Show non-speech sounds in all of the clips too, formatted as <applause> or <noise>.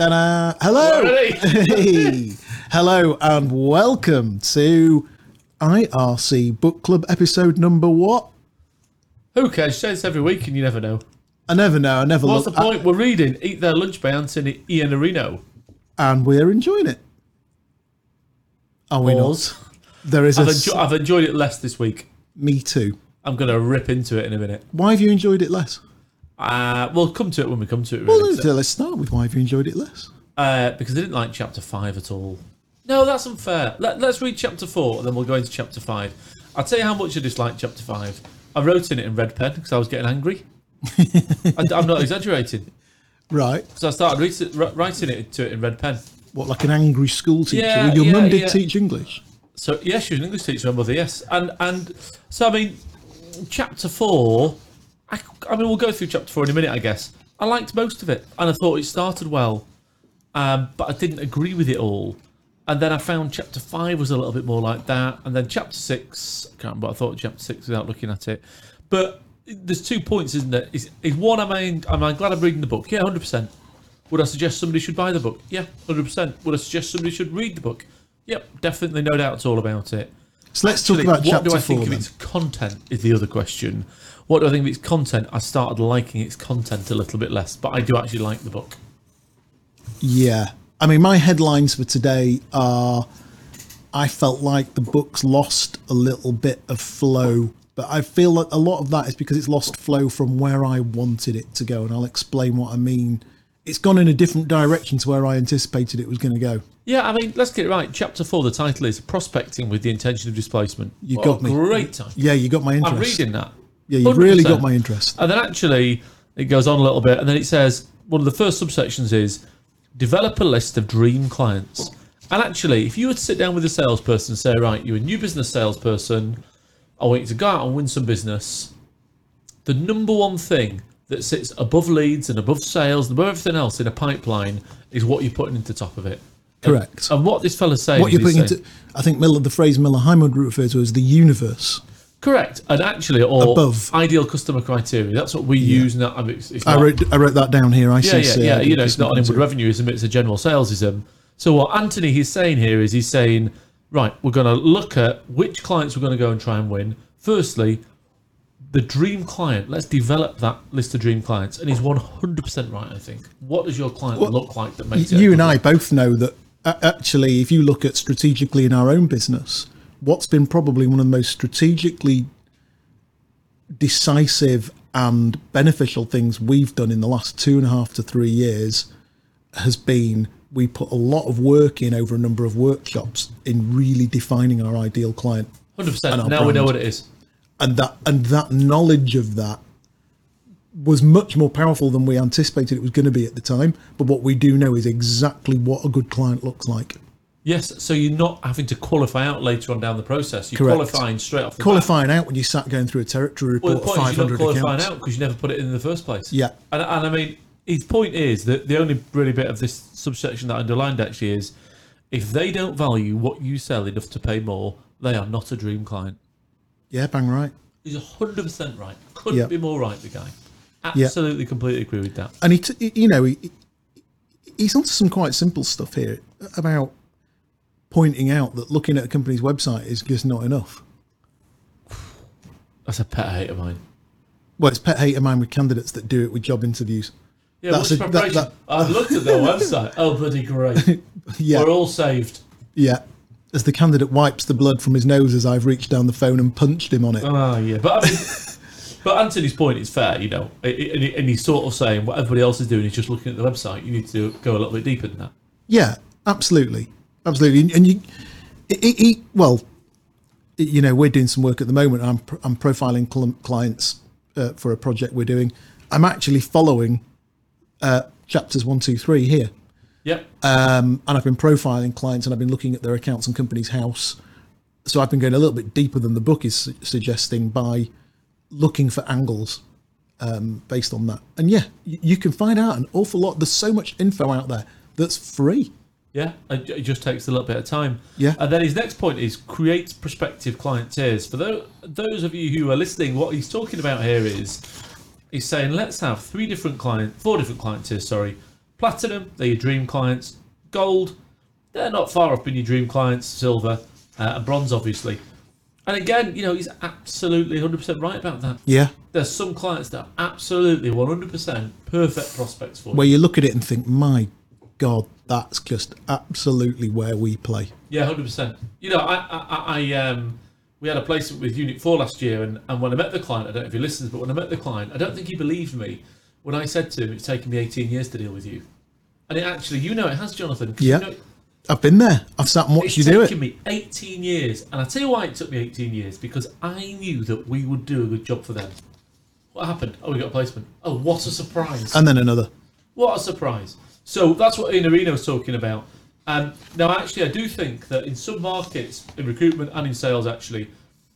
Ta-da. Hello. Hey. Hello and welcome to IRC Book Club episode number what? Who cares? Say this every week and you never know. I never know. I never What's the look. I- point? We're reading Eat Their Lunch by Anthony Iannarino. and we're enjoying it. Are we Pause. not? There is a I've, s- enjo- I've enjoyed it less this week. me too. I'm going to rip into it in a minute. Why have you enjoyed it less? Uh, we'll come to it when we come to it. Well, Really. let's, let's start with why have you enjoyed it less? uh, because I didn't like chapter 5 at all. No, that's unfair. Let, let's read chapter 4 and then we'll go into chapter 5. I'll tell you how much I disliked chapter 5. I wrote in it in red pen because I was getting angry. <laughs> I, am not exaggerating. Right. So I started writing it to it in red pen. What, like an angry school teacher? Yeah, Your yeah, mum did yeah. teach English. So yes, she was an English teacher, my mother. Yes, and and so I mean, chapter four. I, I mean, we'll go through chapter four in a minute, I guess. I liked most of it, and I thought it started well, um, but I didn't agree with it all. And then I found chapter five was a little bit more like that, and then chapter six. I can't remember. What I thought chapter six without looking at it, but there's two points, isn't there? Is, is one, am I, am I glad I'm reading the book? Yeah, hundred percent. Would I suggest somebody should buy the book? Yeah, hundred percent. Would I suggest somebody should read the book? Yep, definitely, no doubts all about it. So let's talk Actually, about what chapter do I four think of then. its content is the other question. What do I think of its content? I started liking its content a little bit less, but I do actually like the book. Yeah. I mean, my headlines for today are I felt like the book's lost a little bit of flow, but I feel that a lot of that is because it's lost flow from where I wanted it to go, and I'll explain what I mean. It's gone in a different direction to where I anticipated it was going to go. Yeah, I mean, let's get it right. Chapter four, the title is "Prospecting with the Intention of Displacement." You What got me. Great title. Yeah, you got my interest. I'm reading that. Yeah, you've really 100%. got my interest. And then actually, it goes on a little bit, and then it says one of the first subsections is develop a list of dream clients. And actually, if you were to sit down with a salesperson and say, right, you're a new business salesperson, I want you to go out and win some business, the number one thing that sits above leads and above sales and above everything else in a pipeline is what you're putting into the top of it. Correct. And what this fella's saying what you're is putting saying- into, I think Miller, the phrase Miller Heiman referred to as the universe. Correct. And actually, or Above. ideal customer criteria. That's what we use now. I mean, it's, it's I wrote, I wrote that down here. I yeah, yeah, see. yeah. You know, it's not an inward revenueism; it's a general salesism. So what Anthony he's saying here is he's saying, right, we're going to look at which clients we're going to go and try and win. Firstly, the dream client. Let's develop that list of dream clients, and he's one hundred percent right. I think. What does your client look like that makes it? you and I both know that uh, actually, if you look at strategically in our own business, what's been probably one of the most strategically decisive and beneficial things we've done in the last two and a half to three years has been we put a lot of work in over a number of workshops in really defining our ideal client Hundred and percent. our Now we know what it is. and that and that knowledge of that was much more powerful than we anticipated it was going to be at the time but what we do know is exactly what a good client looks like Yes. So you're not having to qualify out later on down the process. You're Correct. qualifying straight off the bat. qualifying out when you sat going through a territory report Well, the of point is you're not 500 qualifying accounts out because you never put it in in the first place. Yeah. And, and I mean, his point is that the only really bit of this subsection that I underlined actually is if they don't value what you sell enough to pay more, they are not a dream client. yeah bang right He's 100% right. Couldn't Yeah. be more right, the guy. Absolutely, completely agree with that. and he t- you know he, he's onto some quite simple stuff here about pointing out that looking at a company's website is just not enough That's a pet hate of mine. well it's pet hate of mine with candidates that do it with job interviews Yeah, That's what's a- that- preparation? that- I've looked at their <laughs> website. Oh, bloody great. <laughs> yeah We're all saved. yeah as the candidate wipes the blood from his nose as I've reached down the phone and punched him on it. Oh yeah, but I mean, <laughs> but Anthony's point is fair, you know, I- I- and he- and he's sort of saying what everybody else is doing is just looking at the website. You need to go a little bit deeper than that. Yeah, absolutely, absolutely. And you, it, it- well, you know, we're doing some work at the moment. I'm I'm profiling cl- clients uh, for a project we're doing. I'm actually following uh, chapters one, two, three here, Yep. um, and I've been profiling clients and I've been looking at their accounts and Companies House. So I've been going a little bit deeper than the book is su- suggesting by looking for angles um, based on that. And yeah, you can find out an awful lot. There's so much info out there that's free. Yeah, it just takes a little bit of time. Yeah. And then his next point is create prospective client tiers. For those, those of you who are listening, what he's talking about here is he's saying let's have three different client, four different client tiers, sorry, Platinum, they're your dream clients. Gold, they're not far off being your dream clients. Silver uh, and bronze, obviously. And again, you know, he's absolutely 100% right about that. Yeah. There's some clients that are absolutely 100% perfect prospects for you. Where you look at it and think, my God, that's just absolutely where we play. Yeah, hundred percent. You know, I, I, I, um, we had a placement with Unit Four last year, and, and when I met the client, I don't know if he listens, but when I met the client, I don't think he believed me when I said to him, "It's taken me eighteen years to deal with you," and it actually, you know, it has, Jonathan. Yeah. You know, I've been there. I've sat and watched you do it. It's taken me eighteen years, and I tell you why it took me eighteen years because I knew that we would do a good job for them. What happened? Oh, we got a placement. Oh, what a surprise! And then another. What a surprise. So that's what Iannarino was talking about. Um, now, actually, I do think that in some markets, in recruitment and in sales, actually,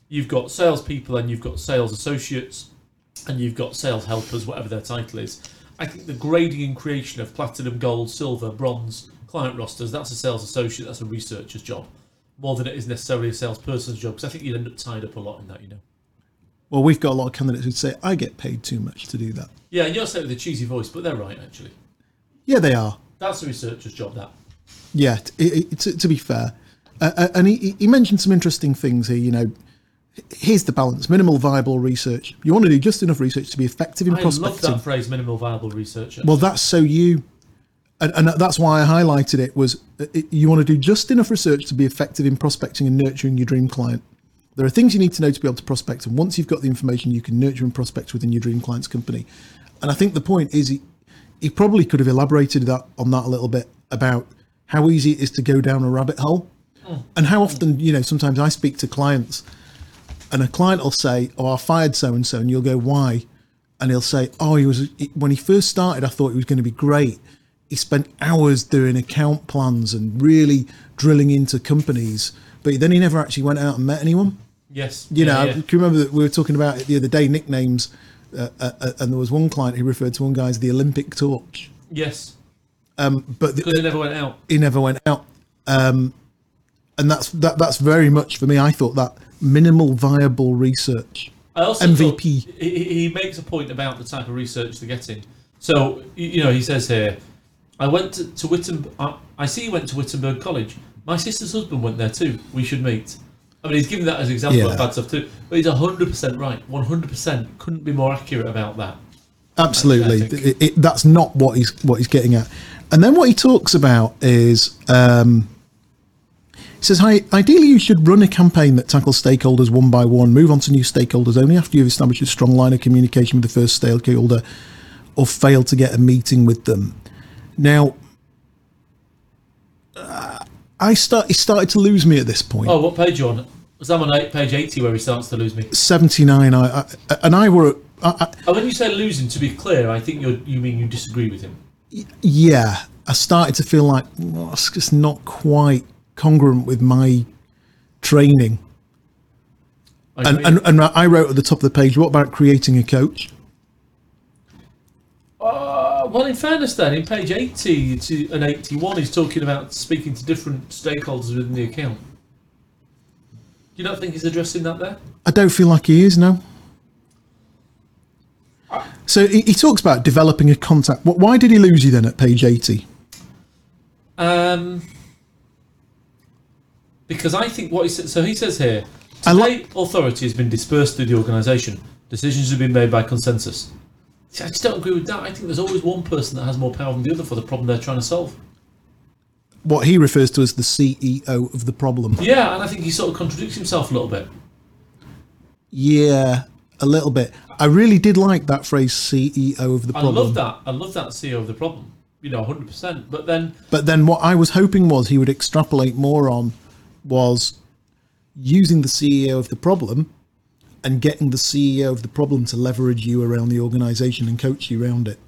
you've got salespeople and you've got sales associates and you've got sales helpers, whatever their title is. I think the grading and creation of platinum, gold, silver, bronze client rosters, that's a sales associate, that's a researcher's job, more than it is necessarily a salesperson's job, because I think you'd end up tied up a lot in that, you know. Well, we've got a lot of candidates who'd say, I get paid too much to do that. Yeah, and you're saying with a cheesy voice, but they're right, actually. Yeah, they are. That's a researcher's job, that. Yeah, t- it, it, to, to be fair. Uh, uh, and he, he mentioned some interesting things here. You know, here's the balance minimal viable research. You want to do just enough research to be effective in I love prospecting. that phrase, minimal viable research. Well, that's so you, and, and that's why I highlighted it. Was uh, it, you want to do just enough research to be effective in prospecting and nurturing your dream client. There are things you need to know to be able to prospect, and once you've got the information, you can nurture and prospect within your dream client's company. And I think the point is, he, probably could have elaborated that on that a little bit about how easy it is to go down a rabbit hole, hmm. and how often you know. Sometimes I speak to clients, and a client will say, "Oh, I fired so and so," and you'll go, "Why?" and he'll say, "Oh, he was when he first started. I thought he was going to be great. He spent hours doing account plans and really drilling into companies, but then he never actually went out and met anyone. yes. You yeah, know, yeah. can you remember that we were talking about it the other day nicknames, uh, uh, uh, and there was one client who referred to one guy as the Olympic torch, Yes. but the, it never went out. he never went out. Um, and that's that. That's very much for me. I thought that minimal viable research. I also MVP. he, he makes a point about the type of research they're getting. So you you know, he says here, I went to, to Wittenberg. I, I see you went to Wittenberg College. My sister's husband went there too. We should meet. I mean, he's giving that as an example Yeah. of bad stuff too. But he's hundred percent right. One hundred percent couldn't be more accurate about that. Absolutely, it, it, that's not what he's what he's getting at. And then what he talks about is um, he says, "Hi, ideally you should run a campaign that tackles stakeholders one by one. Move on to new stakeholders only after you've established a strong line of communication with the first stakeholder, or failed to get a meeting with them." Now, uh, I start. He started to lose me at this point. Oh, what page you on? Was that on eight, page eighty where he starts to lose me? Seventy nine. I, I and I were. I, I, And when you say losing, to be clear, I think you you mean you disagree with him. yeah, I started to feel like well, it's just not quite congruent with my training. And, and and I wrote at the top of the page, what about creating a coach? Well, in fairness, then in page eighty to and eighty-one, he's talking about speaking to different stakeholders within the account. Do you not think he's addressing that there? I don't feel like he is no. So he, he talks about developing a contact. What? Why did he lose you then at page eighty? Um, because I think what he said. So he says here, I today like- authority has been dispersed through the organisation. Decisions have been made by consensus. See, I just don't agree with that. I think there's always one person that has more power than the other for the problem they're trying to solve. What he refers to as the CEO of the problem. Yeah, and I think he sort of contradicts himself a little bit. Yeah, a little bit. I really did like that phrase, CEO of the problem. I love that. I love that CEO of the problem. You know, 100%. But then But then what I was hoping was he would extrapolate more on was using the CEO of the problem and getting the CEO of the problem to leverage you around the organization and coach you around it.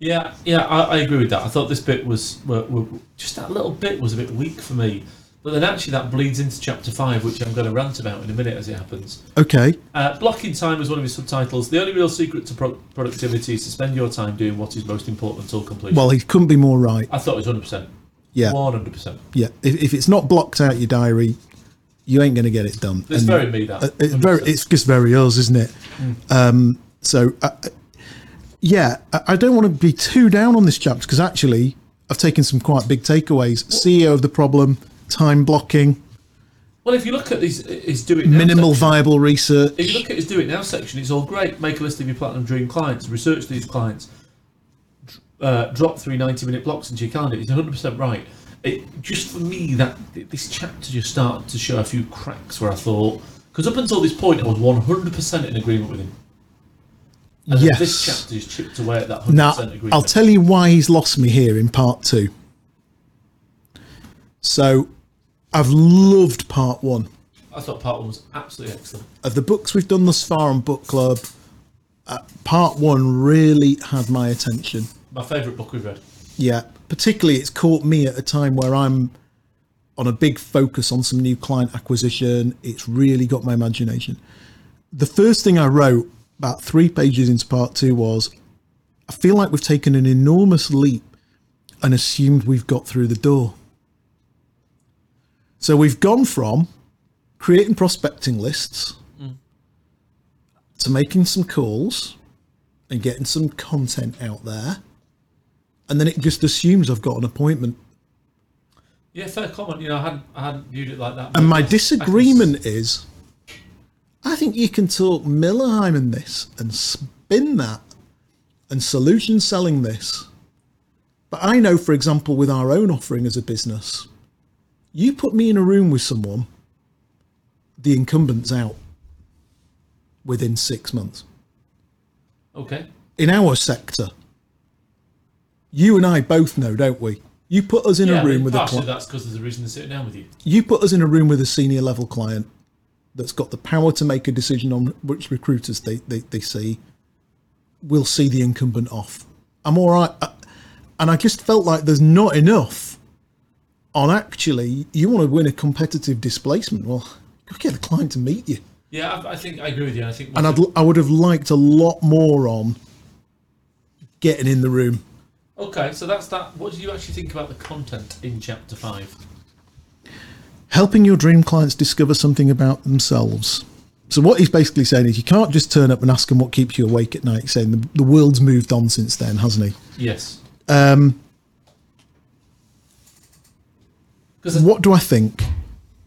Yeah, yeah, I, I agree with that. I thought this bit was were, were, just that little bit was a bit weak for me. But then actually that bleeds into chapter five, which I'm going to rant about in a minute as it happens. Okay. Uh, blocking time is one of his subtitles. The only real secret to pro- productivity is to spend your time doing what is most important until completion. Well, he couldn't be more right. I thought it was 100. percent Yeah. 100. percent Yeah. If, if it's not blocked out your diary, you ain't going to get it done. It's And, very me that. uh, it's very. 100%. It's just very us, isn't it? Um, so, uh, yeah, I, I don't want to be too down on this chapter because actually, I've taken some quite big takeaways. CEO of the problem, time blocking, Well, if you look at his, his do it now minimal section, viable research. if you look at his do it now section, it's all great. Make a list of your platinum dream clients, research these clients, uh, drop three 90 minute blocks into your calendar. He's 100% right. It, just for me, that this chapter just started to show a few cracks where I thought, because up until this point, I was 100% in agreement with him. And Yes. this chapter is chipped away at that 100% Now, agreement. I'll tell you why he's lost me here in part two. So, I've loved part one. I thought part one was absolutely excellent. Of the books we've done thus far on Book Club, uh, part one really had my attention. My favourite book we've read. Yeah, particularly it's caught me at a time where I'm on a big focus on some new client acquisition. It's really got my imagination. The first thing I wrote about three pages into part two was I feel like we've taken an enormous leap and assumed we've got through the door. So we've gone from creating prospecting lists to making some calls and getting some content out there and then it just assumes I've got an appointment. Yeah, fair comment. You know, I hadn't, I hadn't viewed it like that. And my I can- disagreement is, I think you can talk Miller Heiman this and spin that and solution selling this. But I know, for example, with our own offering as a business, you put me in a room with someone, the incumbent's out within six months. Okay. In our sector, you and I both know, don't we? You put us in Yeah, a room but with a client. that's because there's a reason they're sitting down with you. you put us in a room with a senior level client that's got the power to make a decision on which recruiters they, they, they see, we'll see the incumbent off. I'm all right. I- And I just felt like there's not enough on actually, you want to win a competitive displacement. Well, go get the client to meet you. Yeah, I, I think I agree with you. I think And I'd, I would have liked a lot more on getting in the room. Okay, so that's that. What do you actually think about the content in chapter five? helping your dream clients discover something about themselves. So what he's basically saying is you can't just turn up and ask them what keeps you awake at night. Saying the, the world's moved on since then, hasn't he? Yes. Um, what do I think?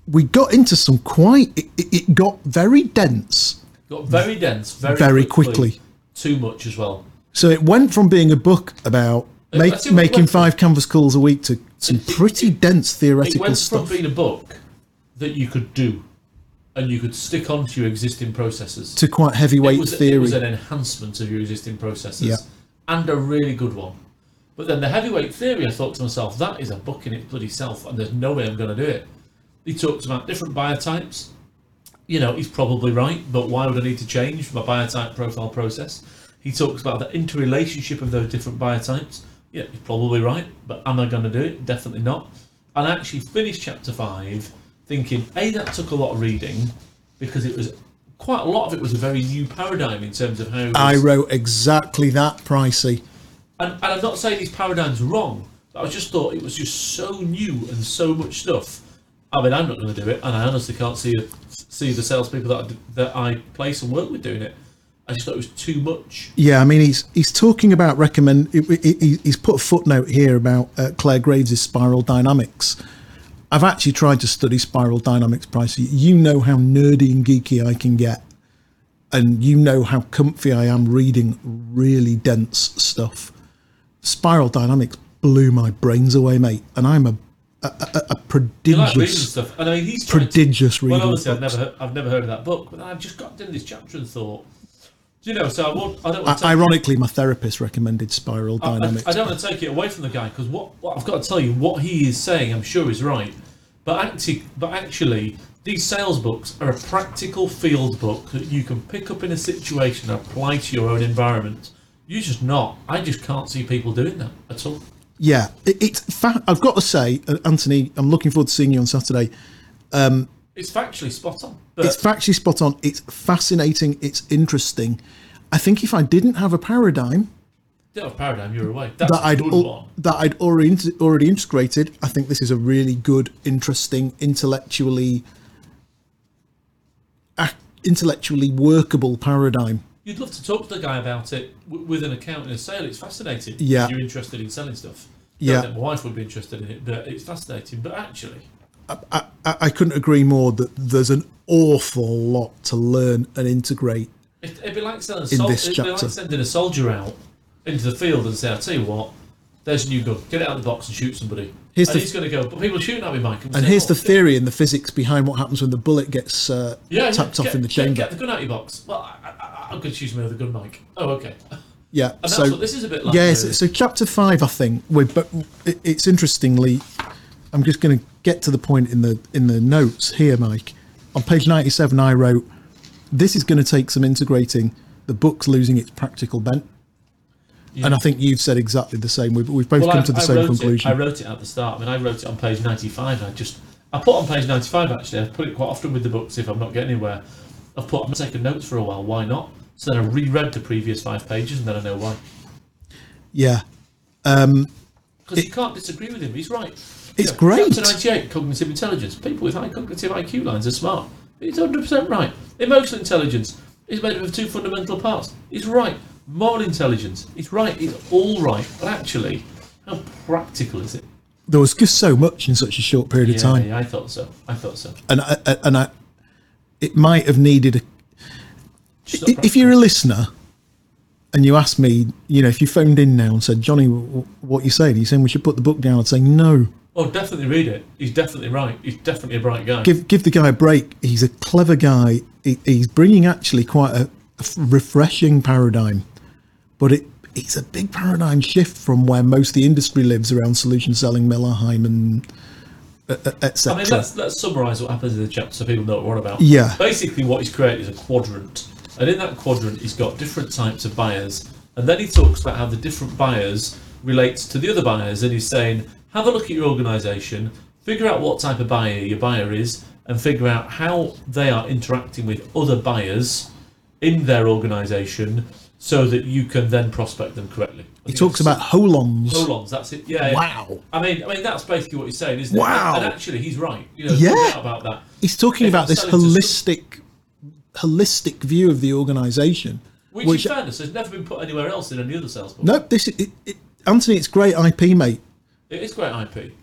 We got into some quite. It, it- got very dense. got very dense, very Very quickly, quickly. Too much as well. So it went from being a book about make, making went five canvas calls a week to some It- it- pretty dense It theoretical went stuff. from being a book that you could do, and you could stick onto your existing processes. to quite heavyweight it was, theory. It was an enhancement of your existing processes, Yeah. and a really good one. But then the heavyweight theory, I thought to myself, that is a book in its bloody self, and there's no way I'm going to do it. He talks about different buyer types. You know, he's probably right, but why would I need to change my buyer type profile process? He talks about the interrelationship of those different buyer types. Yeah, he's probably right, but am I going to do it? Definitely not. And I actually finished chapter five thinking, A, that took a lot of reading because it was quite a lot of it was a very new paradigm in terms of how. I wrote exactly that, Pricey. And, and I'm not saying these paradigms are wrong, but I just thought it was just so new and so much stuff. I mean, I'm not going to do it, and I honestly can't see see the salespeople that I, that I place and work with doing it. I just thought it was too much. Yeah, I mean, he's he's talking about recommend. he- he- He's put a footnote here about uh, Clare Graves' spiral dynamics. I've actually tried to study spiral dynamics, Pricey. You know how nerdy and geeky I can get, and you know how comfy I am reading really dense stuff. Spiral dynamics blew my brains away, mate, and I'm a a, a, a You like prodigious, stuff, and I mean, he's trying to- prodigious reader. Well, obviously, I've never, I've never heard of that book, but then I just got into this chapter and thought, do you know? So I won't, I don't want to Ironically, my therapist recommended spiral I, I, dynamics. I don't want to take it away from the guy because what, what I've got to tell you, what he is saying, I'm sure is right, but actually, but actually, these sales books are a practical field book that you can pick up in a situation and apply to your own environment. You're just not. I just can't see people doing that at all. Yeah, it, it's. Fa- I've got to say, uh, Anthony, I'm looking forward to seeing you on Saturday. It's factually spot on. It's factually spot on. It's fascinating. It's interesting. I think if I didn't have a paradigm don't have paradigm, you're away. That's that a I'd good al- one. that I'd already already integrated, I think this is a really good, interesting, intellectually intellectually workable paradigm. You'd love to talk to the guy about it w- with an account and a sale. It's fascinating. Yeah. If you're interested in selling stuff. Don't Yeah. my wife would be interested in it, but it's fascinating. But actually, I, I, I couldn't agree more that there's an awful lot to learn and integrate. it, it'd be like sending In sol- this it'd be like chapter. sending a soldier out into the field and say, "I'll tell you what, there's a new gun. Get it out of the box and shoot somebody." Here's and the- he's going to go, "But people are shooting at me, Mike." And say, here's "Oh, the get- theory and the physics behind what happens when the bullet gets uh, Yeah, tapped yeah, off get, in the get- chamber. Get, the gun out of your box. Well, I, I, I'm going to choose my other gun, Mike. Oh, okay. And Yeah. that's so what this is a bit like. yeah, really. so, so chapter five, I think, we but it's interestingly, I'm just going to get to the point in the in the notes here, Mike. On page 97, I wrote, "This is going to take some integrating. The book's losing its practical bent." And I think you've said exactly the same. We've, we've both Well, come I, to the I same conclusion. It, I wrote it at the start. I mean, I wrote it on page 95. I just, I put on page 95 actually. I put it quite often with the books if I'm not getting anywhere. I've put, I'm taking notes for a while. Why not? So then I reread the previous five pages and then I know why. yeah, um, Because you can't disagree with him. He's right. It's great. Chapter 98, cognitive intelligence. People with high cognitive IQ lines are smart. He's 100% right. Emotional intelligence is made up of two fundamental parts. He's right. Moral intelligence. He's right. It's all right. But actually, how practical is it? there was just so much in such a short period of time. yeah, I thought so. I thought so. and I, and I, it might have needed. A, Just not i- if you're a listener, and you ask me, you know, if you phoned in now and said, Johnny, what you saying? Are you saying we should put the book down? I'd say no. Oh, definitely read it. He's definitely right. He's definitely a bright guy. Give give the guy a break. He's a clever guy. He, he's bringing actually quite a refreshing paradigm, but it it's a big paradigm shift from where most of the industry lives around solution selling, Miller Heiman, and etc. I mean, let's let's summarise what happens in the chapter so people know what we're about. Yeah. Basically, what he's created is a quadrant, and in that quadrant, he's got different types of buyers, and then he talks about how the different buyers relates to the other buyers, and he's saying, have a look at your organisation, figure out what type of buyer your buyer is, and figure out how they are interacting with other buyers in their organisation, so that you can then prospect them correctly. he talks about holons. Holons, that's it. Yeah. yeah. Wow. I mean, I mean that's basically what he's saying, isn't Wow. it? And actually, he's right. You know, Yeah. about that. He's talking If about this holistic, holistic view of the organisation. Which, in fairness, has never been put anywhere else in any other sales book. no, this it, it, Anthony, it's great IP, mate. It is great IP.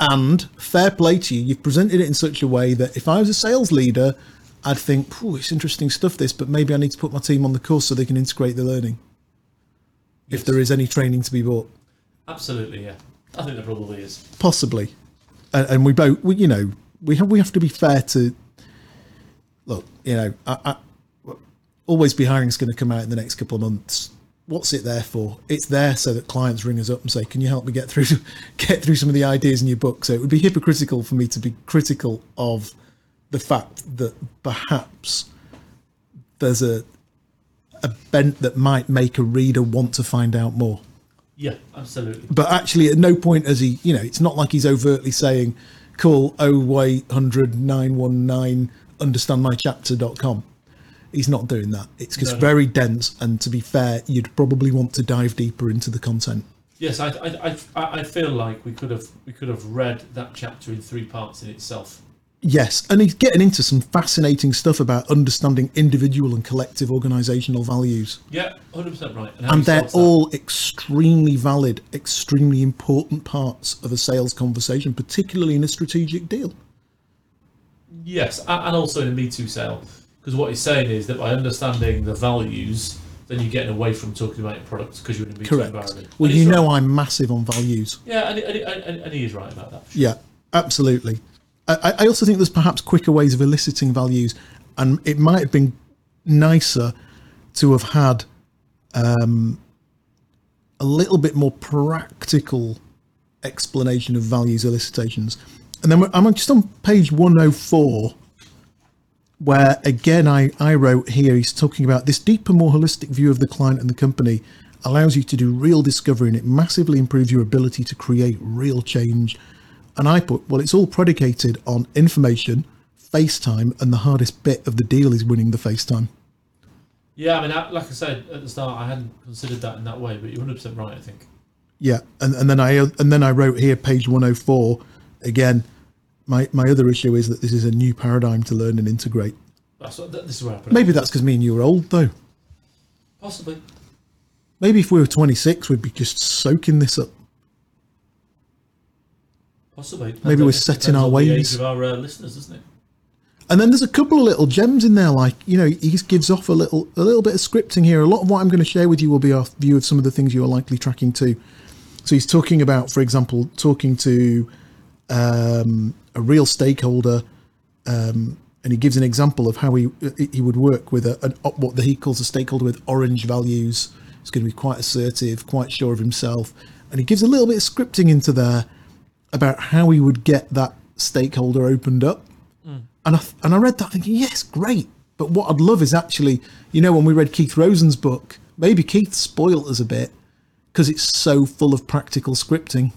And fair play to you. You've presented it in such a way that if I was a sales leader, I'd think, "Phew, it's interesting stuff, this, but maybe I need to put my team on the course so they can integrate the learning. If there is any training to be bought, Absolutely, yeah. I think there probably is. possibly. And, and we both, we, you know, we have we have to be fair to. Look, you know, I, I, always be hiring is going to come out in the next couple of months. What's it there for? It's there so that clients ring us up and say, "Can you help me get through <laughs> get through some of the ideas in your book?" So it would be hypocritical for me to be critical of the fact that perhaps there's a a bent that might make a reader want to find out more. Yeah, absolutely. But actually, at no point has he, you know, it's not like he's overtly saying, call 0800 919 understandmychapter.com. He's not doing that. It's just No. very dense. And to be fair, you'd probably want to dive deeper into the content. Yes, I, I, I, I feel like we could have we could have read that chapter in three parts in itself. Yes. And he's getting into some fascinating stuff about understanding individual and collective organizational values. Yeah, hundred percent right. how And they're all extremely valid, extremely important parts of a sales conversation, particularly in a strategic deal. Yes, and also in a Me Too sale, because what he's saying is that by understanding the values, then you're getting away from talking about your products because you're in a Me Too Correct. environment. Well, And you right. know I'm massive on values. Yeah, and, and, and, he is right about that. sure. Yeah, absolutely. I, I also think there's perhaps quicker ways of eliciting values, and it might have been nicer to have had um, a little bit more practical explanation of values elicitations. And then we're- I'm just on page 104, where again I, I wrote here, he's talking about this deeper, more holistic view of the client and the company allows you to do real discovery and it massively improves your ability to create real change. And I put, well, it's all predicated on information, FaceTime, and the hardest bit of the deal is winning the FaceTime. Yeah, I mean, I- like I said at the start, I hadn't considered that in that way, but you're 100 percent right. I think. Yeah, and, and then I and then I wrote here page 104 again. My my other issue is that this is a new paradigm to learn and integrate. That's what, this is where I put it. Maybe that's because me and you were old though. Possibly. Maybe if we were 26, we'd be just soaking this up. Possibly. Maybe we're setting our the ways. age of our uh, listeners, doesn't it? And then there's a couple of little gems in there, like you know, he gives off a little a little bit of scripting here. A lot of what I'm going to share with you will be our view of some of the things you are likely tracking too. So he's talking about, for example, talking to um, a real stakeholder, um, and he gives an example of how he he would work with a, an, what he calls a stakeholder with orange values. He's going to be quite assertive, quite sure of himself, and he gives a little bit of scripting into there about how he would get that stakeholder opened up. And I, and I read that thinking, yes, great. But what I'd love is actually, you know, when we read Keith Rosen's book, maybe Keith spoiled us a bit because it's so full of practical scripting.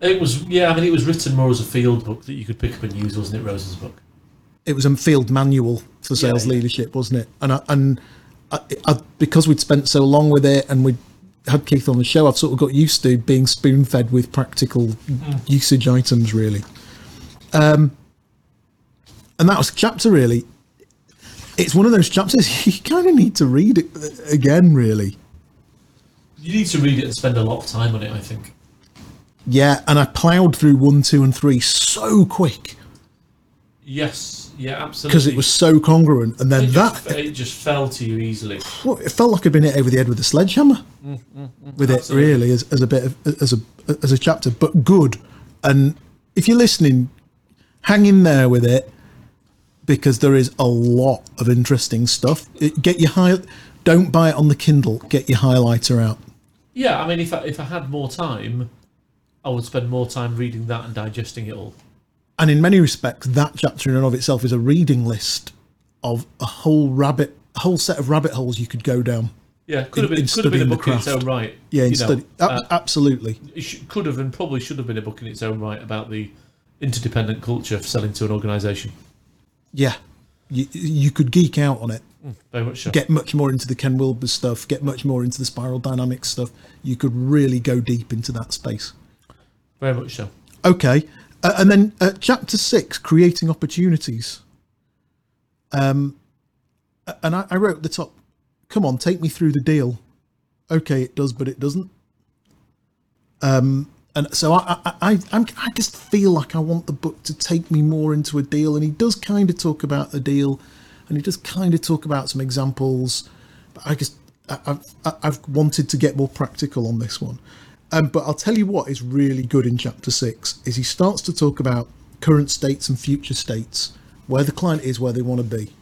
It was, yeah, I mean, it was written more as a field book that you could pick up and use, wasn't it, Rosen's book? It was a field manual for sales yeah. leadership, wasn't it? And I, and I, I, because we'd spent so long with it and we had Keith on the show, I've sort of got used to being spoon fed with practical usage items, really. Um, and that was a chapter really. It's one of those chapters <laughs> you kind of need to read it again, really. You need to read it and spend a lot of time on it, I think. Yeah, and I ploughed through one, two, and three so quick Yes, yeah, absolutely. because it was so congruent, and then It that just, it just fell to you easily. well, it felt like I'd been hit over the head with a sledgehammer mm, mm, mm, with it, really, as, as a bit of as a as a chapter, but good. And if you're listening, hang in there with it because there is a lot of interesting stuff. It, get your high, don't buy it on the Kindle. Get your highlighter out. Yeah, I mean, if I, if I had more time, I would spend more time reading that and digesting it all. And in many respects, that chapter in and of itself is a reading list of a whole rabbit, a whole set of rabbit holes you could go down. Yeah, could have been in could have been a book in its own right. Yeah, you instead, know, uh, absolutely. it sh- could have and probably should have been a book in its own right about the interdependent culture of selling to an organisation. Yeah, you, you could geek out on it. Very much so. Get much more into the Ken Wilber stuff. Get much more into the spiral dynamics stuff. You could really go deep into that space. Very much so. Okay, uh, and then uh, chapter six, creating opportunities. Um, and I, I wrote the top, "Come on, take me through the deal." Okay, it does, but it doesn't. Um, and so I, I, I, I'm, I just feel like I want the book to take me more into a deal, and he does kind of talk about the deal, and he does kind of talk about some examples, but I just, I, I've, I've wanted to get more practical on this one. Um, but I'll tell you what is really good in chapter six is he starts to talk about current states and future states, where the client is, where they want to be.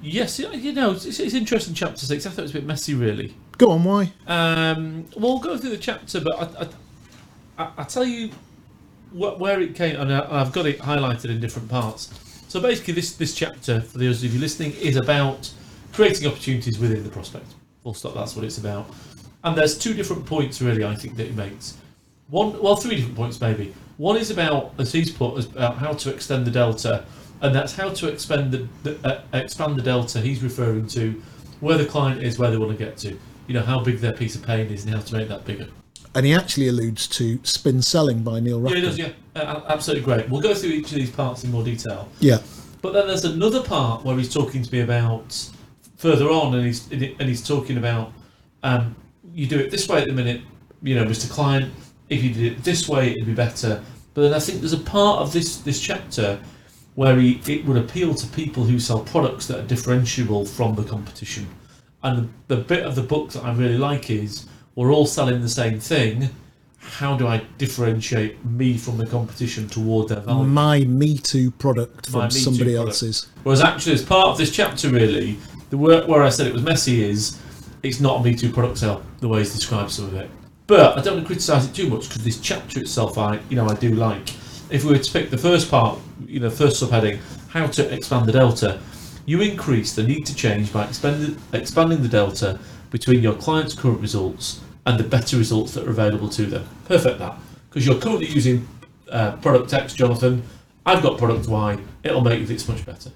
Yes, you know, it's, it's interesting. Chapter six. I thought it was a bit messy, really. Go on, why? Um, we'll go through the chapter, but I, I, I, I tell you what, where it came, and I, I've got it highlighted in different parts. So basically, this this chapter, for those of you listening, is about creating opportunities within the prospect. Full stop. That's what it's about. And there's two different points, really. I think that he makes. One, well, three different points maybe. One is about, as he's put, as about how to extend the delta, and that's how to expand the, the uh, expand the delta. He's referring to where the client is, where they want to get to. You know how big their piece of pain is, and how to make that bigger. And he actually alludes to spin selling by Neil Yeah, he does. Yeah, uh, absolutely great. We'll go through each of these parts in more detail. Yeah. But then there's another part where he's talking to me about further on, and he's and he's talking about um, you do it this way at the minute, you know, Mr. Client. If you did it this way, it'd be better. But then I think there's a part of this this chapter where he, it would appeal to people who sell products that are differentiable from the competition. And the, the bit of the book that I really like is we're all selling the same thing. How do I differentiate me from the competition toward their value? My Me Too product My from Me somebody product. else's. Whereas actually, as part of this chapter, really, the work where I said it was messy is it's not a Me Too product sale the way he's described some of it. But I don't want to criticise it too much because this chapter itself, I you know I do like. If we were to pick the first part, you know, first subheading, how to expand the delta, you increase the need to change by expanding the delta between your client's current results and the better results that are available to them. Perfect that because you're currently using uh, product X, Jonathan. I've got product Y. It'll make this much better.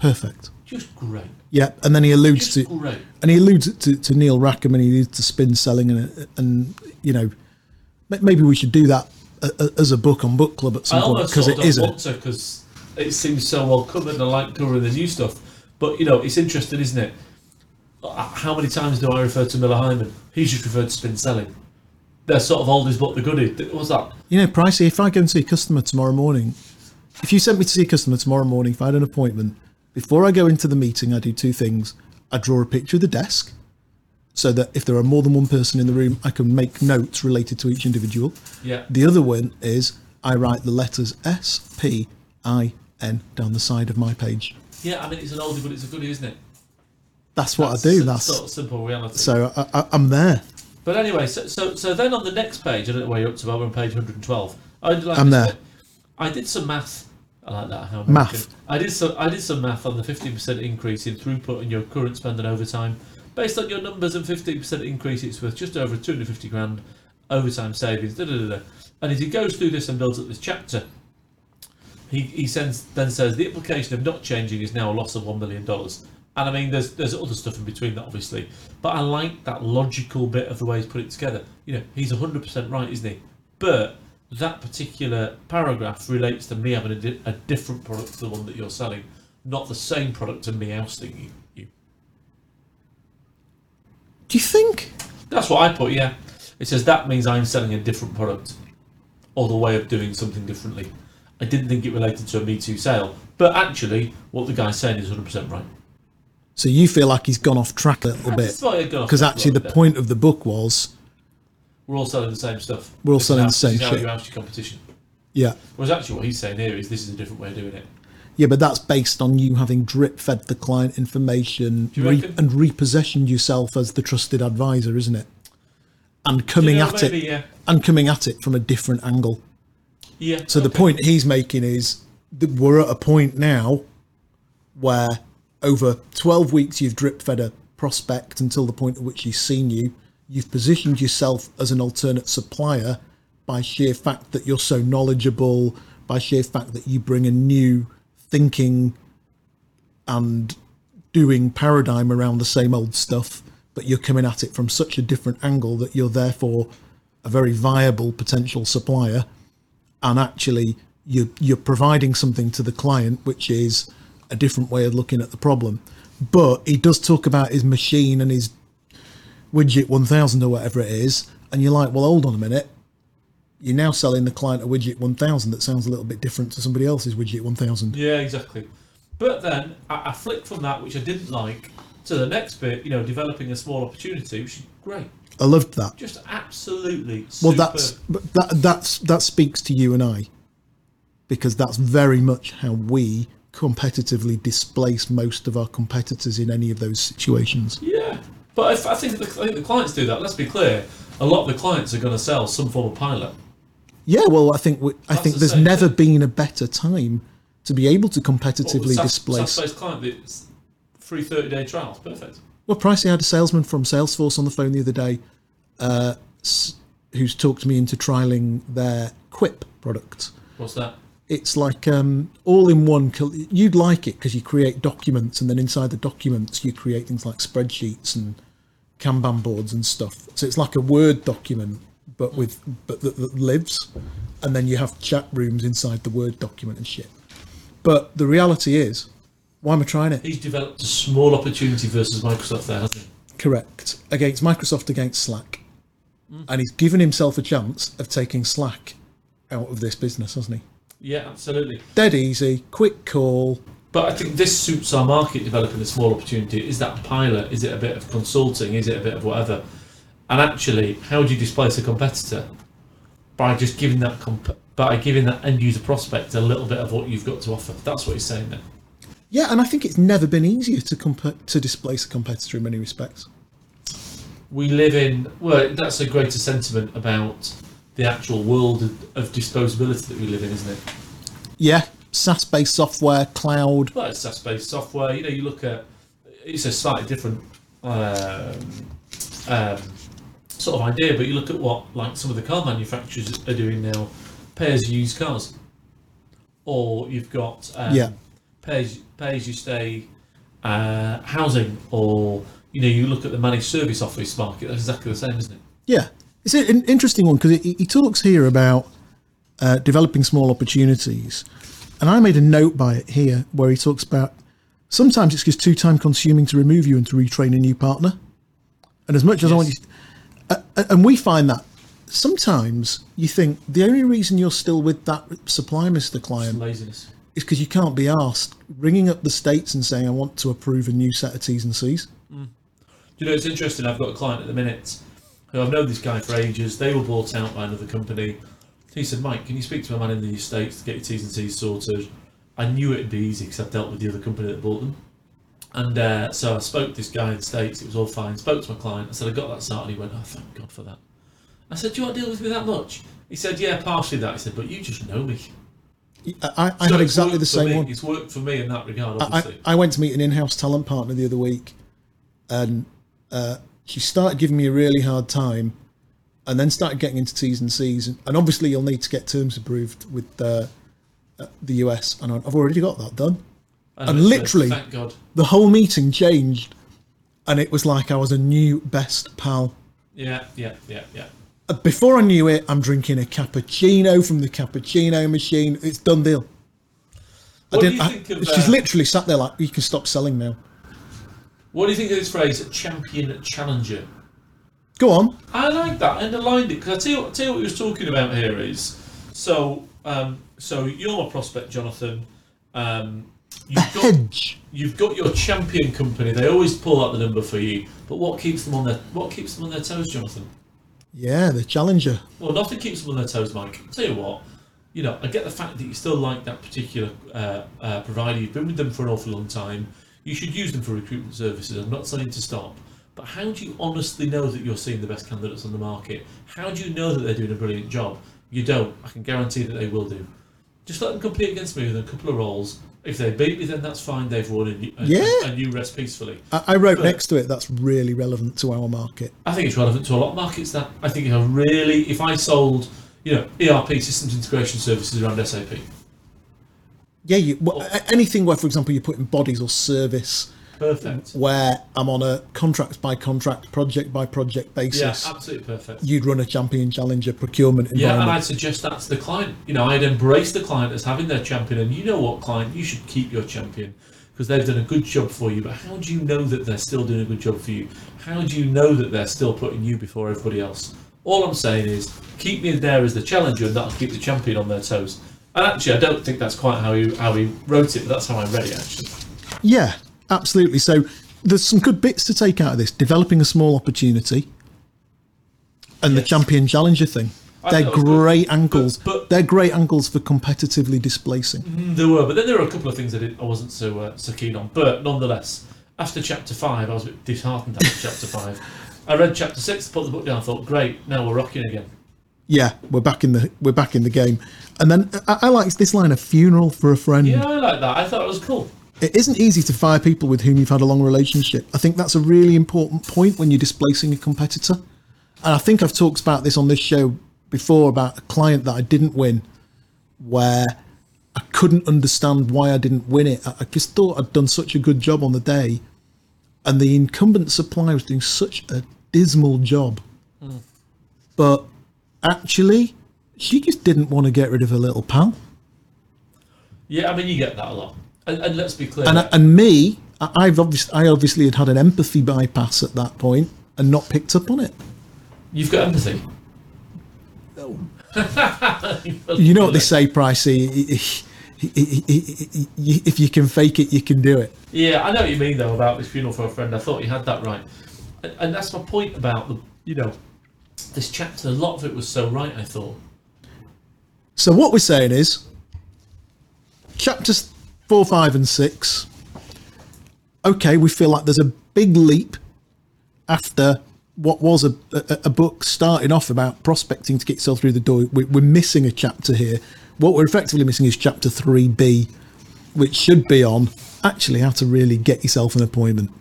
Perfect. Just great. Yeah, and then he alludes Just to great. and he alludes to, to Neil Rackham and he alludes to spin selling and and you know maybe we should do that as a book on book club at I some point because sort it is a because it seems so well covered and I like covering the new stuff. But you know, it's interesting, isn't it? Uh, How many times do I refer to Miller Heiman? He's just referred to spin selling. they're sort of old as but the goodie. What's that? You know, Pricey, if I go and see a customer tomorrow morning, if you sent me to see a customer tomorrow morning, if I had an appointment, before I go into the meeting, I do two things. I draw a picture of the desk so that if there are more than one person in the room, I can make notes related to each individual. Yeah. The other one is I write the letters S, P, I, N down the side of my page. Yeah, I mean it's an oldie, but it's a goodie, isn't it? That's what That's I do. That's sort of simple reality. so I, I, I'm there. But anyway, so, so so then on the next page, I don't know where you're up to, but we're on page 112. I I'm there. I did some math. I like that. How Math. I did some. I did some math on the 15% increase in throughput and your current spend and overtime. Based on your numbers and 15% increase, it's worth just over 250 grand overtime savings. Da, da, da, da. And as he goes through this and builds up this chapter, he, he sends, then says the implication of not changing is now a loss of one million dollars. And I mean, there's there's other stuff in between that, obviously, but I like that logical bit of the way he's put it together. You know, he's 100% right, isn't he? But that particular paragraph relates to me having a, di- a different product to the one that you're selling, not the same product and me ousting you. you. Do you think? That's what I put. Yeah, it says that means I'm selling a different product, or the way of doing something differently. I didn't think it related to a Me Too sale, but actually, what the guy's saying is 100% right. So you feel like he's gone off track a little bit just thought I'd go off because actually the bit. point of the book was we're all selling the same stuff. We're all This selling the same this shit. you oust competition. yeah Whereas actually, what he's saying here is this is a different way of doing it. yeah, but that's based on you having drip fed the client information re- and repositioned yourself as the trusted advisor, isn't it? And coming You know, at maybe, it yeah, and coming at it from a different angle. yeah. So the point he's making is that we're at a point now where over 12 weeks you've drip fed a prospect until the point at which he's seen you. You've positioned yourself as an alternate supplier by sheer fact that you're so knowledgeable, by sheer fact that you bring a new thinking and doing paradigm around the same old stuff, but you're coming at it from such a different angle that you're therefore a very viable potential supplier. And actually you're, you're providing something to the client which is a different way of looking at the problem. But he does talk about his machine and his widget 1000 or whatever it is and you're like well hold on a minute you're now selling the client a widget 1000 that sounds a little bit different to somebody else's widget 1000 Yeah, exactly. But then I, I flicked from that, which I didn't like, to the next bit. You know, developing a small opportunity, which is great. i loved that Just absolutely. well that's that that's that speaks to you and i because that's very much how we competitively displace most of our competitors in any of those situations Yeah, but if, I think the, I think the clients do that. Let's be clear. A lot of the clients are going to sell some form of pilot. Yeah, well, I think we, I think the there's never thing. been a better time to be able to competitively SaaS, displace. SaaS-based client, it's free thirty day trials, perfect. Well, Pricey had a salesman from Salesforce on the phone the other day, uh, who's talked me into trialing their Quip product. What's that? It's like um, all in one. You'd like it because you create documents, and then inside the documents you create things like spreadsheets and Kanban boards and stuff. So it's like a Word document, but with but that, that lives, and then you have chat rooms inside the Word document and shit. But the reality is, why am I trying it? He's developed a small opportunity versus Microsoft there, hasn't he? Correct. Against Microsoft, against Slack. Hmm. And he's given himself a chance of taking Slack out of this business, hasn't he? Yeah, absolutely. Dead easy, quick call. But I think this suits our market developing a small opportunity. Is that a pilot? Is it a bit of consulting? Is it a bit of whatever? And actually, how do you displace a competitor? By just giving that comp- by giving that end user prospect a little bit of what you've got to offer. That's what he's saying there. Yeah, and I think it's never been easier to comp- to displace a competitor in many respects. We live in well, that's a greater sentiment about the actual world of, of disposability that we live in, isn't it? Yeah, SaaS-based software, cloud. Well, it's SaaS-based software. You know, you look at it's a slightly different um, um, sort of idea, but you look at what like some of the car manufacturers are doing now, pay as you use cars, or you've got um, Yeah. pay-as-you-stay uh, housing, or you know, you look at the managed service office market. That's exactly the same, isn't it? Yeah, it's an interesting one because he, he talks here about uh, developing small opportunities, and I made a note by it here where he talks about sometimes it's just too time consuming to remove you and to retrain a new partner, and as much as I want you, uh, and we find that sometimes you think the only reason you're still with that supply, Mister Client, Laziness. is because you can't be asked ringing up the states and saying I want to approve a new set of T's and C's. You know, it's interesting. I've got a client at the minute who I've known this guy for ages. They were bought out by another company. He said, Mike, can you speak to a man in the States to get your T's and C's sorted? I knew it'd be easy because I've dealt with the other company that bought them. And uh, so I spoke to this guy in the States. It was all fine. Spoke to my client. I said, I got that started. He went, Oh, thank God for that. I said, Do you want to deal with me that much? He said, Yeah, partially that. He said, But you just know me. I, I So had exactly the same me. one. It's worked for me in that regard, I, obviously. I went to meet an in-house talent partner the other week, and uh, she started giving me a really hard time, and then started getting into T's and C's, and, and obviously you'll need to get terms approved with uh, uh, the US, and I've already got that done. and I said, literally-. The whole meeting changed, and it was like I was a new best pal. Yeah, yeah, yeah, yeah. Uh, Before I knew it, I'm drinking a cappuccino from the cappuccino machine. It's done deal. What do I you I- think of, she's uh, literally sat there like, you can stop selling now. What do you think of this phrase, champion challenger? Go on. I like that and aligned it because I tell you, tell you what he was talking about here is so um, so you're my prospect, Jonathan. Um, you've got you've got your champion company. They always pull out the number for you, but what keeps them on their what keeps them on their toes, Jonathan? Yeah, the challenger. Well, nothing keeps them on their toes, Mike. tell you what, you know, I get the fact that you still like that particular uh, uh, provider. You've been with them for an awful long time. You should use them for recruitment services. I'm not saying to stop, but how do you honestly know that you're seeing the best candidates on the market? How do you know that they're doing a brilliant job? You don't. I can guarantee that they will do. Just let them compete against me with a couple of roles. If they beat me, then that's fine. They've won, and you, and, Yeah. and you rest peacefully. I, I wrote But- next to it. That's really relevant to our market. I think it's relevant to a lot of markets. That I think if I really, if I sold, you know, ERP systems integration services around SAP, Yeah, you, wh- anything where, for example, you put in bodies or service, perfect. where I'm on a contract by contract, project by project basis. Yeah, absolutely perfect. you'd run a champion challenger procurement Yeah, and. I'd suggest that's the client. You know, I'd embrace the client as having their champion, and you know what, client, you should keep your champion because they've done a good job for you. But how do you know that they're still doing a good job for you? How do you know that they're still putting you before everybody else? All I'm saying is keep me there as the challenger, and that'll keep the champion on their toes. And actually, I don't think that's quite how he how he wrote it, but that's how I read it actually. yeah, absolutely. So there's some good bits to take out of this. Developing a small opportunity and the champion challenger thing. They're was good. great angles. but- They're great angles for competitively displacing. Mm, There were, but then there were a couple of things I, did, I wasn't so uh, so keen on. But nonetheless, after chapter five, I was a bit disheartened after <laughs> chapter five. I read chapter six, put the book down, I thought, great, now we're rocking again. Yeah, we're back in the we're back in the game. And then I, I like this line: a funeral for a friend. Yeah, I like that. I thought it was cool. It isn't easy to fire people with whom you've had a long relationship. I think that's a really important point when you're displacing a competitor. And I think I've talked about this on this show before about a client that I didn't win, where I couldn't understand why I didn't win it. I just thought I'd done such a good job on the day, and the incumbent supplier was doing such a dismal job. Hmm. But actually, she just didn't want to get rid of her little pal. Yeah, I mean, you get that a lot. And, and let's be clear. and uh, and me, I- I've obviously I obviously had had an empathy bypass at that point and not picked up on it. you've got empathy. <laughs> You know what they say, Pricey. If you can fake it, you can do it. Yeah, I know what you mean though about this funeral for a friend. I thought you had that right, and, and that's my point about the you know this chapter. A lot of it was so right. I thought. So what we're saying is, chapters four, five, and six. Okay, we feel like there's a big leap after what was a, a, a book starting off about prospecting to get yourself through the door. We, we're missing a chapter here. What we're effectively missing is chapter three B, which should be on actually how to really get yourself an appointment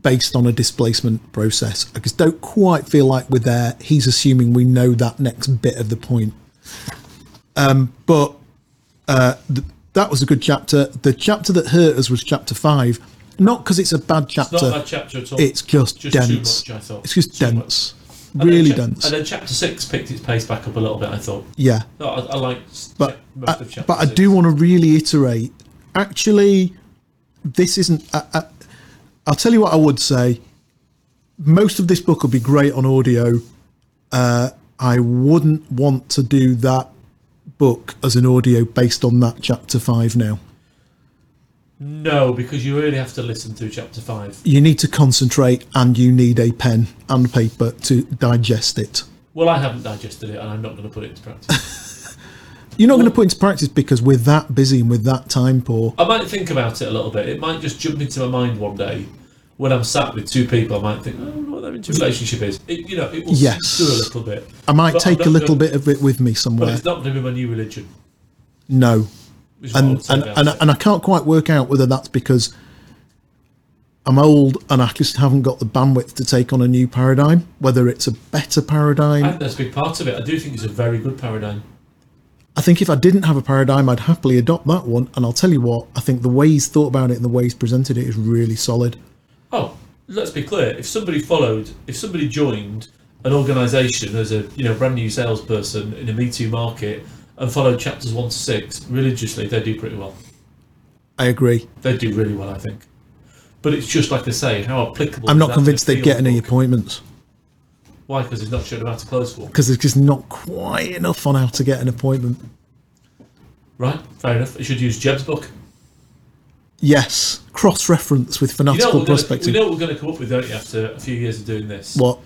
based on a displacement process. I just don't quite feel like we're there. He's assuming we know that next bit of the point. Um, but uh, th- that was a good chapter. The chapter that hurt us was chapter five, not because it's a bad chapter. It's not a bad chapter at all. It's just, just dense. Too much, I thought. It's just Too much. dense, then really chap- dense. And then chapter six picked its pace back up a little bit. I thought. yeah, No, I, I liked but most I, of chapter but I do want to really iterate. Actually, this isn't. I, I, I'll tell you what I would say. Most of this book would be great on audio. Uh, I wouldn't want to do that book as an audio based on that chapter five now. No, because you really have to listen through chapter five. You need to concentrate and you need a pen and paper to digest it. Well, I haven't digested it, and I'm not going to put it into practice. <laughs> You're not going to put it into practice because we're that busy and with that time poor. I might think about it a little bit. It might just jump into my mind one day when I'm sat with two people. I might think, oh, I don't know what their relationship is. It, you know, it will Yes. a little bit. I might But take a little gonna- bit of it with me somewhere. But it's not going to be my new religion. No. I And and, and, and I can't quite work out whether that's because I'm old and I just haven't got the bandwidth to take on a new paradigm, whether it's a better I paradigm. think that's a big part of it. I do think it's a very good paradigm. I think if I didn't have a paradigm, I'd happily adopt that one. And I'll tell you what, I think the way he's thought about it and the way he's presented it is really solid. Oh, let's be clear. If somebody followed, if somebody joined an organisation as a you know brand new salesperson in a Me Too market and followed chapters one to six religiously, they do pretty well. I agree. They do really well, I think. But it's just like I say, how applicable. I'm not convinced they'd get field any book? appointments Why? Because he's not showing them how to close for. because there's just not quite enough on how to get an appointment. Right, fair enough. You should use Jeb's book. Yes, cross reference with You know, fanatical gonna, prospecting. we know what we're going to come up with, don't you? After a few years of doing this, what?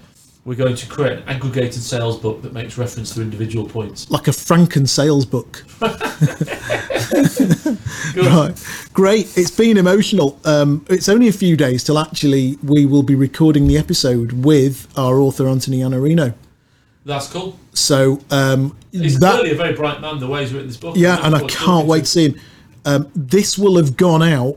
we're going to create an aggregated sales book that makes reference to individual points. Like a Franken sales book. <laughs> <laughs> Right. Great. It's been emotional. Um, it's only a few days till actually we will be recording the episode with our author Anthony Iannarino. That's cool. So um, He's that clearly a very bright man. The way he's written this book. yeah, and I can't wait to see him. Um, this will have gone out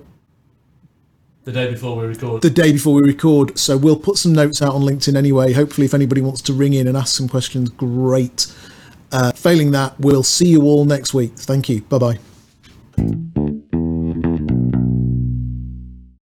The day before we record. the day before we record, so we'll put some notes out on LinkedIn anyway. Hopefully, if anybody wants to ring in and ask some questions, great. Uh, failing that, we'll see you all next week. Thank you. Bye bye.